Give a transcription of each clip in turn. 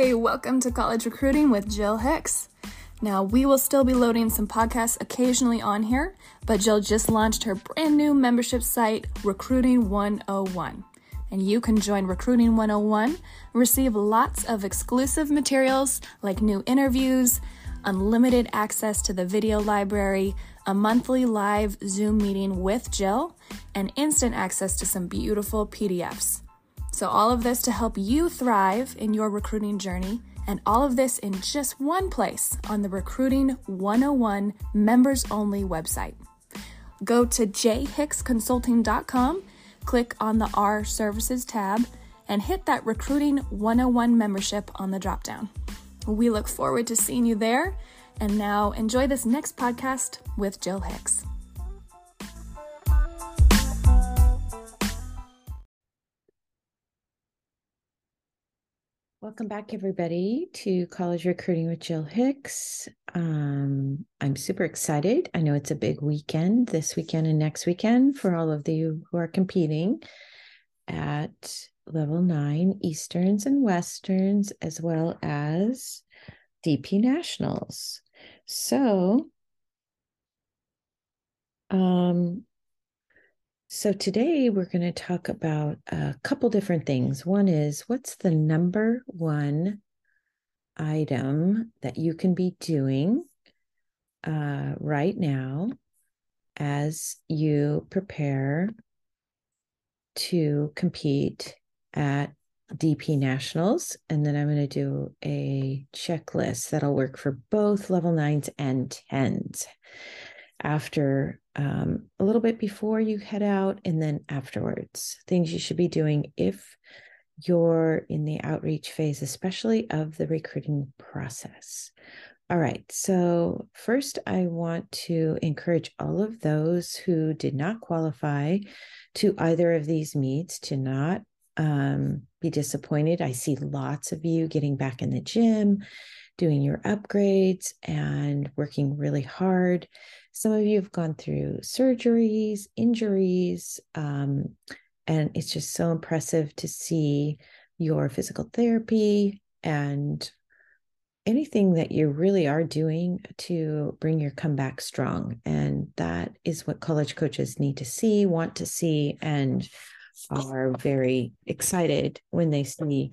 Hey, welcome to College Recruiting with Jill Hicks. Now, we will still be loading some podcasts occasionally on here, but Jill just launched her brand new membership site, Recruiting 101. And you can join Recruiting 101, receive lots of exclusive materials like new interviews, unlimited access to the video library, a monthly live Zoom meeting with Jill, and instant access to some beautiful PDFs. So, all of this to help you thrive in your recruiting journey, and all of this in just one place on the Recruiting 101 members only website. Go to jhicksconsulting.com, click on the R Services tab, and hit that Recruiting 101 membership on the dropdown. We look forward to seeing you there. And now enjoy this next podcast with Jill Hicks. Welcome back, everybody, to College Recruiting with Jill Hicks. Um, I'm super excited. I know it's a big weekend this weekend and next weekend for all of you who are competing at level nine Easterns and Westerns, as well as DP Nationals. So, um, so today we're going to talk about a couple different things. One is what's the number one item that you can be doing uh, right now as you prepare to compete at DP Nationals. And then I'm going to do a checklist that'll work for both level nines and tens after um, a little bit before you head out and then afterwards. Things you should be doing if you're in the outreach phase, especially of the recruiting process. All right. So, first, I want to encourage all of those who did not qualify to either of these meets to not um, be disappointed. I see lots of you getting back in the gym, doing your upgrades, and working really hard. Some of you have gone through surgeries, injuries, um, and it's just so impressive to see your physical therapy and anything that you really are doing to bring your comeback strong. And that is what college coaches need to see, want to see, and are very excited when they see,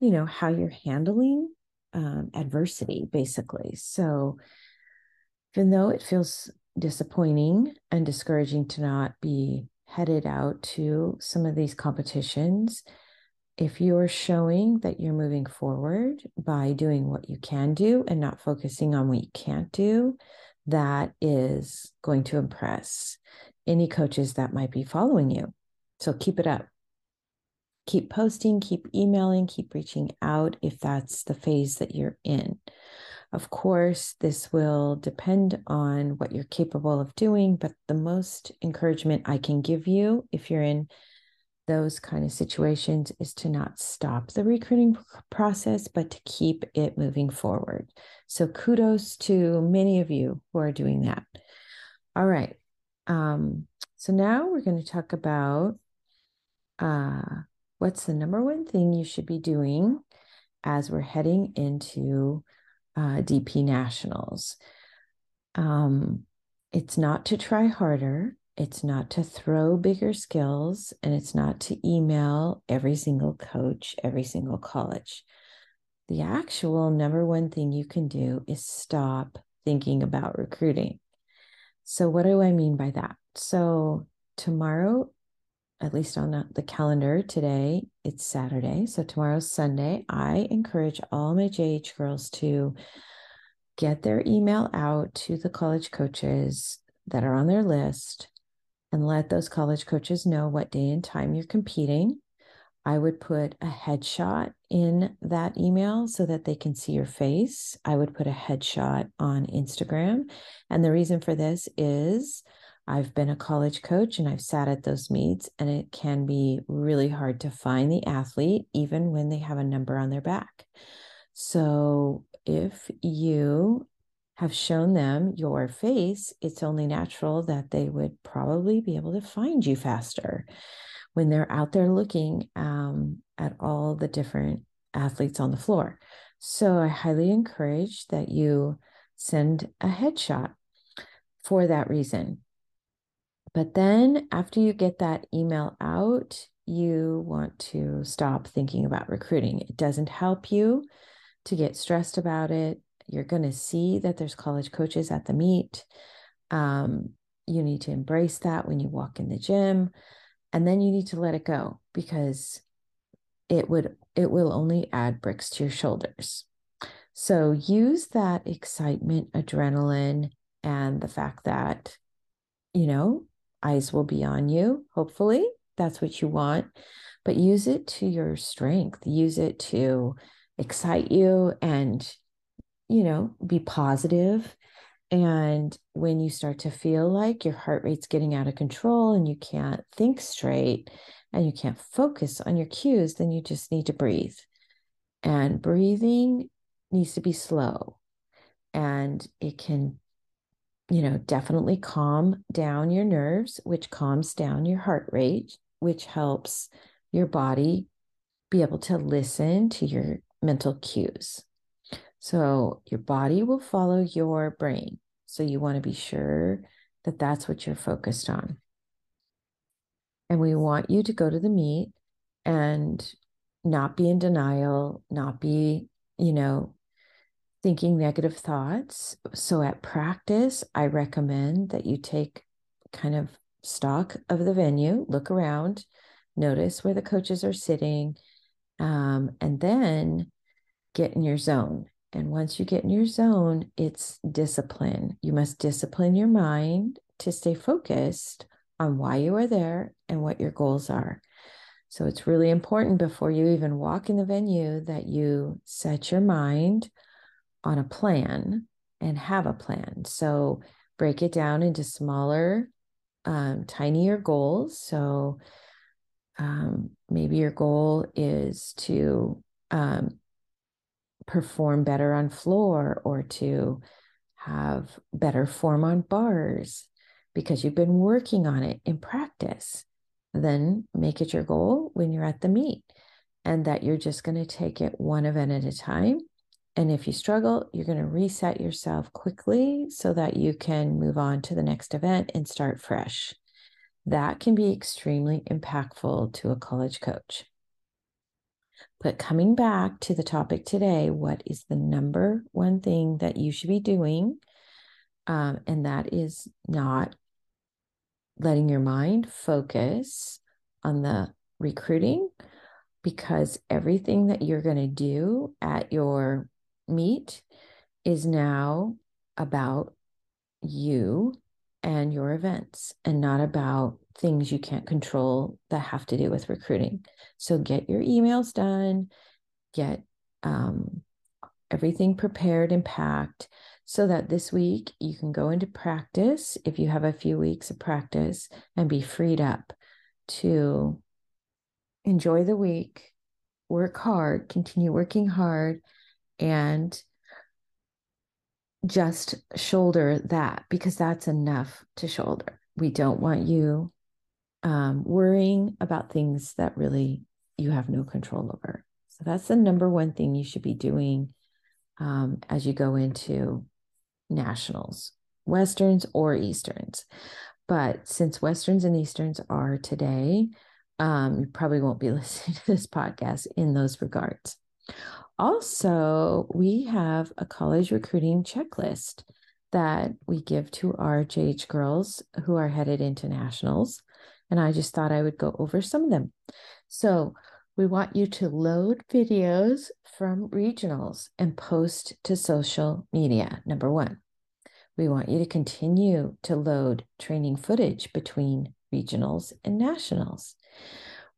you know, how you're handling um, adversity, basically. So, even though it feels disappointing and discouraging to not be headed out to some of these competitions, if you're showing that you're moving forward by doing what you can do and not focusing on what you can't do, that is going to impress any coaches that might be following you. So keep it up. Keep posting, keep emailing, keep reaching out if that's the phase that you're in. Of course, this will depend on what you're capable of doing, but the most encouragement I can give you if you're in those kind of situations is to not stop the recruiting process, but to keep it moving forward. So, kudos to many of you who are doing that. All right. Um, so, now we're going to talk about uh, what's the number one thing you should be doing as we're heading into uh, DP Nationals? Um, it's not to try harder, it's not to throw bigger skills, and it's not to email every single coach, every single college. The actual number one thing you can do is stop thinking about recruiting. So, what do I mean by that? So, tomorrow at least on the calendar today, it's Saturday. So tomorrow's Sunday. I encourage all my JH girls to get their email out to the college coaches that are on their list and let those college coaches know what day and time you're competing. I would put a headshot in that email so that they can see your face. I would put a headshot on Instagram. And the reason for this is I've been a college coach and I've sat at those meets, and it can be really hard to find the athlete even when they have a number on their back. So, if you have shown them your face, it's only natural that they would probably be able to find you faster when they're out there looking um, at all the different athletes on the floor. So I highly encourage that you send a headshot for that reason. But then after you get that email out, you want to stop thinking about recruiting. It doesn't help you to get stressed about it. You're going to see that there's college coaches at the meet. Um, you need to embrace that when you walk in the gym. And then you need to let it go because it would it will only add bricks to your shoulders. So use that excitement, adrenaline, and the fact that, you know, eyes will be on you, hopefully. That's what you want. But use it to your strength. Use it to excite you and, you know, be positive. And when you start to feel like your heart rate's getting out of control and you can't think straight and you can't focus on your cues, then you just need to breathe. And breathing needs to be slow and it can you know, definitely calm down your nerves, which calms down your heart rate, which helps your body be able to listen to your mental cues. So your body will follow your brain. So you want to be sure that that's what you're focused on. And we want you to go to the meet and not be in denial, not be, you know, thinking negative thoughts. So at practice, I recommend that you take kind of stock of the venue, look around, notice where the coaches are sitting, um, and then get in your zone. And once you get in your zone, it's discipline. You must discipline your mind to stay focused on why you are there and what your goals are. So it's really important before you even walk in the venue that you set your mind on a plan and have a plan. So break it down into smaller, um, tinier goals. So um, maybe your goal is to um, perform better on floor or to have better form on bars because you've been working on it in practice. Then make it your goal when you're at the meet and that you're just going to take it one event at a time and if you struggle, you're going to reset yourself quickly so that you can move on to the next event and start fresh. That can be extremely impactful to a college coach. But coming back to the topic today, what is the number one thing that you should be doing? Um, and that is not letting your mind focus on the recruiting because everything that you're going to do at your meet is now about you and your events and not about things you can't control that have to do with recruiting. So get your emails done, get um, everything prepared and packed so that this week you can go into practice if you have a few weeks of practice and be freed up to enjoy the week, work hard, continue working hard, and just shoulder that because that's enough to shoulder. We don't want you um, worrying about things that really you have no control over. So that's the number one thing you should be doing um, as you go into nationals, westerns or easterns. But since westerns and easterns are today, um, you probably won't be listening to this podcast in those regards. Also, we have a college recruiting checklist that we give to our JH girls who are headed into nationals. And I just thought I would go over some of them. So, we want you to load videos from regionals and post to social media. Number one, we want you to continue to load training footage between regionals and nationals.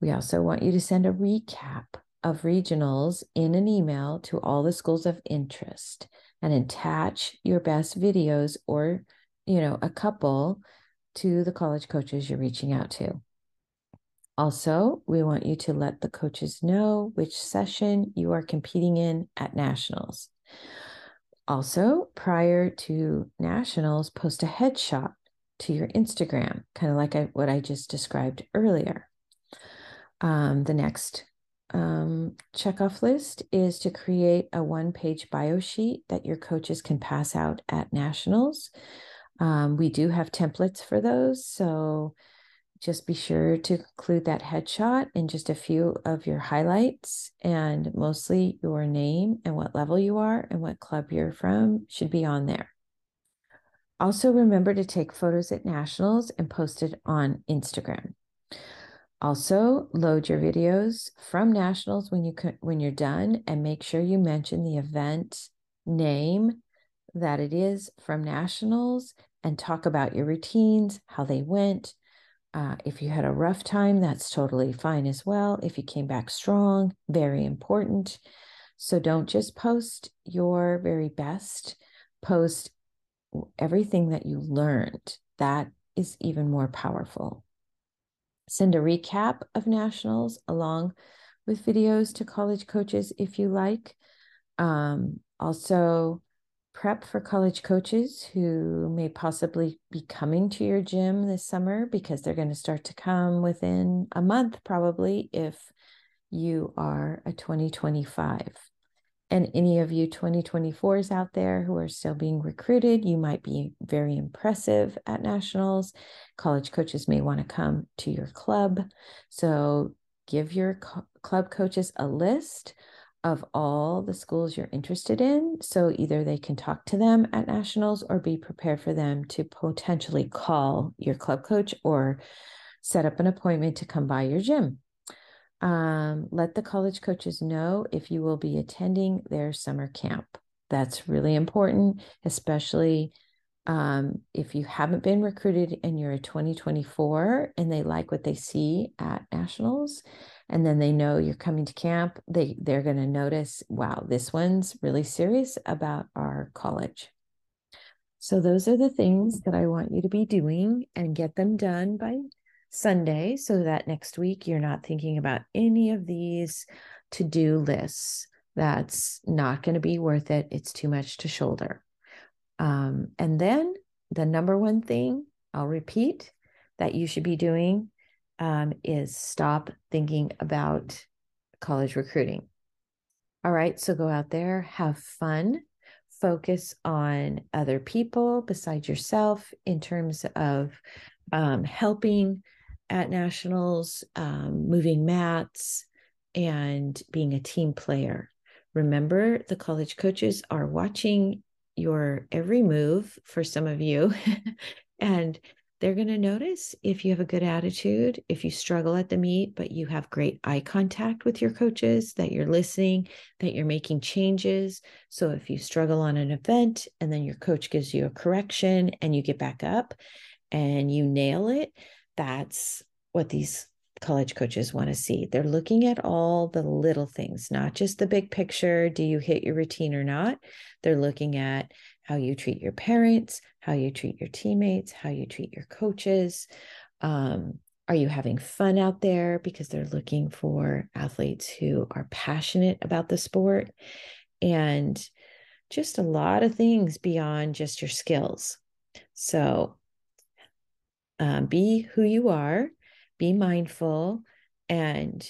We also want you to send a recap of regionals in an email to all the schools of interest and attach your best videos or, you know, a couple to the college coaches you're reaching out to. Also, we want you to let the coaches know which session you are competing in at nationals. Also, prior to nationals, post a headshot to your Instagram, kind of like I, what I just described earlier. Um, the next um, checkoff list is to create a one page bio sheet that your coaches can pass out at nationals. Um, we do have templates for those. So just be sure to include that headshot and just a few of your highlights and mostly your name and what level you are and what club you're from should be on there. Also, remember to take photos at nationals and post it on Instagram. Also, load your videos from nationals when you when you're done and make sure you mention the event name that it is from nationals and talk about your routines, how they went, uh, if you had a rough time, that's totally fine as well. If you came back strong, very important. So don't just post your very best, post everything that you learned. That is even more powerful. Send a recap of nationals along with videos to college coaches if you like. Um, also, prep for college coaches who may possibly be coming to your gym this summer because they're going to start to come within a month, probably, if you are a 2025. And any of you 2024s out there who are still being recruited, you might be very impressive at nationals. College coaches may want to come to your club. So give your co- club coaches a list of all the schools you're interested in. So either they can talk to them at nationals or be prepared for them to potentially call your club coach or set up an appointment to come by your gym. Um, let the college coaches know if you will be attending their summer camp. That's really important, especially um, if you haven't been recruited and you're a 2024 and they like what they see at nationals and then they know you're coming to camp they they're going to notice wow this one's really serious about our college so those are the things that i want you to be doing and get them done by sunday so that next week you're not thinking about any of these to-do lists. That's not going to be worth it. It's too much to shoulder. Um, and then the number one thing i'll repeat that you should be doing um, is stop thinking about college recruiting. All right, so go out there, have fun, focus on other people besides yourself in terms of um, helping at nationals, um, moving mats, and being a team player. Remember, the college coaches are watching your every move for some of you, and they're going to notice if you have a good attitude, if you struggle at the meet, but you have great eye contact with your coaches, that you're listening, that you're making changes. So if you struggle on an event and then your coach gives you a correction and you get back up and you nail it, that's what these college coaches want to see. They're looking at all the little things, not just the big picture. Do you hit your routine or not? They're looking at how you treat your parents, how you treat your teammates, how you treat your coaches. Um, are you having fun out there? Because they're looking for athletes who are passionate about the sport and just a lot of things beyond just your skills. So um, be who you are, be mindful, and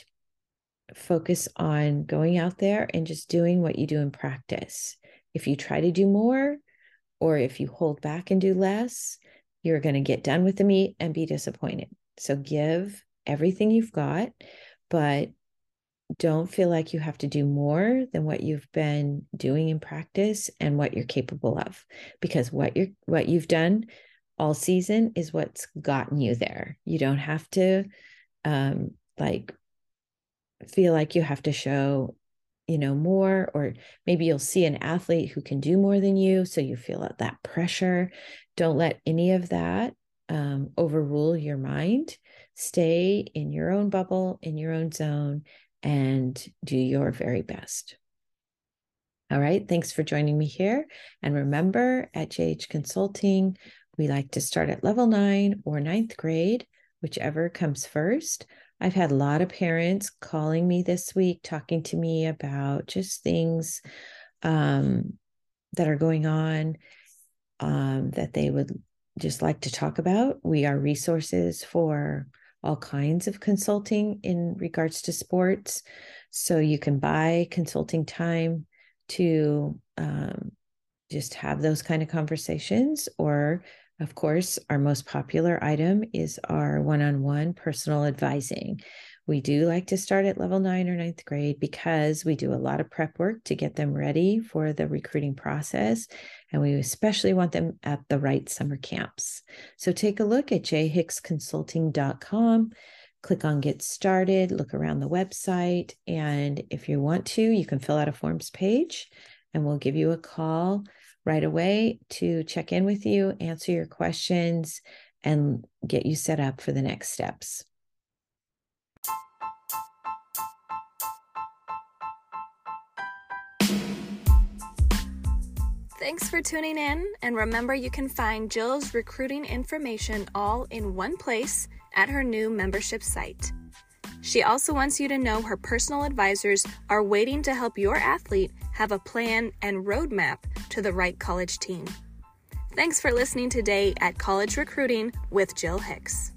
focus on going out there and just doing what you do in practice. If you try to do more, or if you hold back and do less, you're going to get done with the meet and be disappointed. So give everything you've got, but don't feel like you have to do more than what you've been doing in practice and what you're capable of because what you're what you've done all season is what's gotten you there. You don't have to um like feel like you have to show you know more or maybe you'll see an athlete who can do more than you so you feel that pressure. Don't let any of that um, overrule your mind. Stay in your own bubble in your own zone and do your very best. All right thanks for joining me here. And remember at jh consulting we like to start at level nine or ninth grade whichever comes first I've had a lot of parents calling me this week, talking to me about just things um, that are going on um, that they would just like to talk about. We are resources for all kinds of consulting in regards to sports. So you can buy consulting time to um, just have those kind of conversations. Or, of course, our most popular item is our one on one personal advising. We do like to start at level nine or ninth grade because we do a lot of prep work to get them ready for the recruiting process. And we especially want them at the right summer camps. So take a look at jhicksconsulting.com, click on Get Started, look around the website. And if you want to, you can fill out a forms page and we'll give you a call right away to check in with you, answer your questions, and get you set up for the next steps. Thanks for tuning in, and remember you can find Jill's recruiting information all in one place at her new membership site. She also wants you to know her personal advisors are waiting to help your athlete have a plan and roadmap to the right college team. Thanks for listening today at College Recruiting with Jill Hicks.